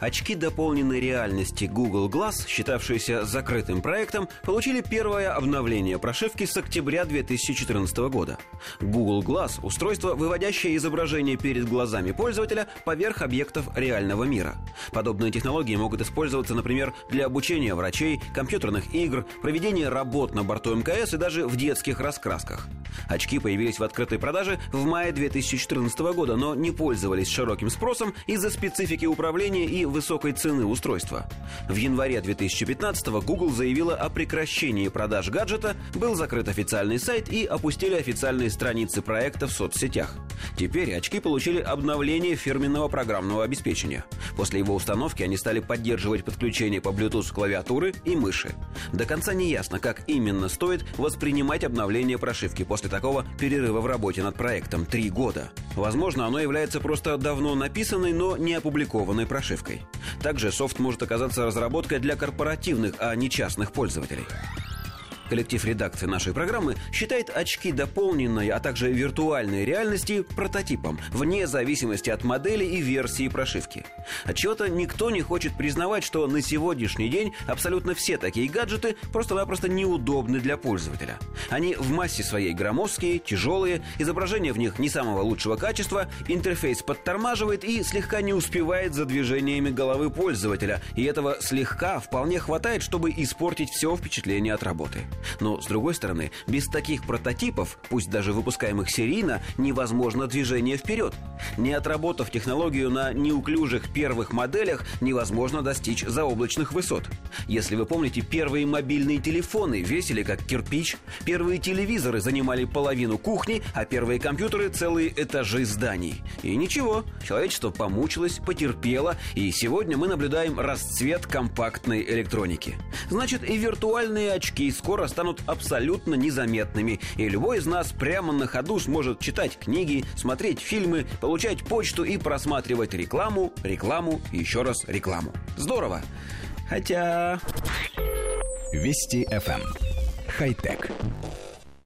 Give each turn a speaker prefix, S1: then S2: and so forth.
S1: Очки дополненной реальности Google Glass, считавшиеся закрытым проектом, получили первое обновление прошивки с октября 2014 года. Google Glass – устройство, выводящее изображение перед глазами пользователя поверх объектов реального мира. Подобные технологии могут использоваться, например, для обучения врачей, компьютерных игр, проведения работ на борту МКС и даже в детских раскрасках. Очки появились в открытой продаже в мае 2014 года, но не пользовались широким спросом из-за специфики управления и высокой цены устройства. В январе 2015 Google заявила о прекращении продаж гаджета, был закрыт официальный сайт и опустили официальные страницы проекта в соцсетях. Теперь очки получили обновление фирменного программного обеспечения. После его установки они стали поддерживать подключение по Bluetooth клавиатуры и мыши. До конца не ясно, как именно стоит воспринимать обновление прошивки после такого перерыва в работе над проектом – три года. Возможно, оно является просто давно написанной, но не опубликованной прошивкой. Также софт может оказаться разработкой для корпоративных, а не частных пользователей. Коллектив редакции нашей программы считает очки дополненной, а также виртуальной реальности прототипом, вне зависимости от модели и версии прошивки. Отчего-то никто не хочет признавать, что на сегодняшний день абсолютно все такие гаджеты просто-напросто неудобны для пользователя. Они в массе своей громоздкие, тяжелые, изображение в них не самого лучшего качества, интерфейс подтормаживает и слегка не успевает за движениями головы пользователя, и этого слегка вполне хватает, чтобы испортить все впечатление от работы. Но, с другой стороны, без таких прототипов, пусть даже выпускаемых серийно, невозможно движение вперед. Не отработав технологию на неуклюжих первых моделях, невозможно достичь заоблачных высот. Если вы помните, первые мобильные телефоны весили как кирпич, первые телевизоры занимали половину кухни, а первые компьютеры целые этажи зданий. И ничего, человечество помучилось, потерпело, и сегодня мы наблюдаем расцвет компактной электроники. Значит, и виртуальные очки скоро станут абсолютно незаметными, и любой из нас прямо на ходу сможет читать книги, смотреть фильмы, получать почту и просматривать рекламу, рекламу еще раз рекламу. Здорово! Хотя...
S2: Вести FM. Эм. Хай-тек.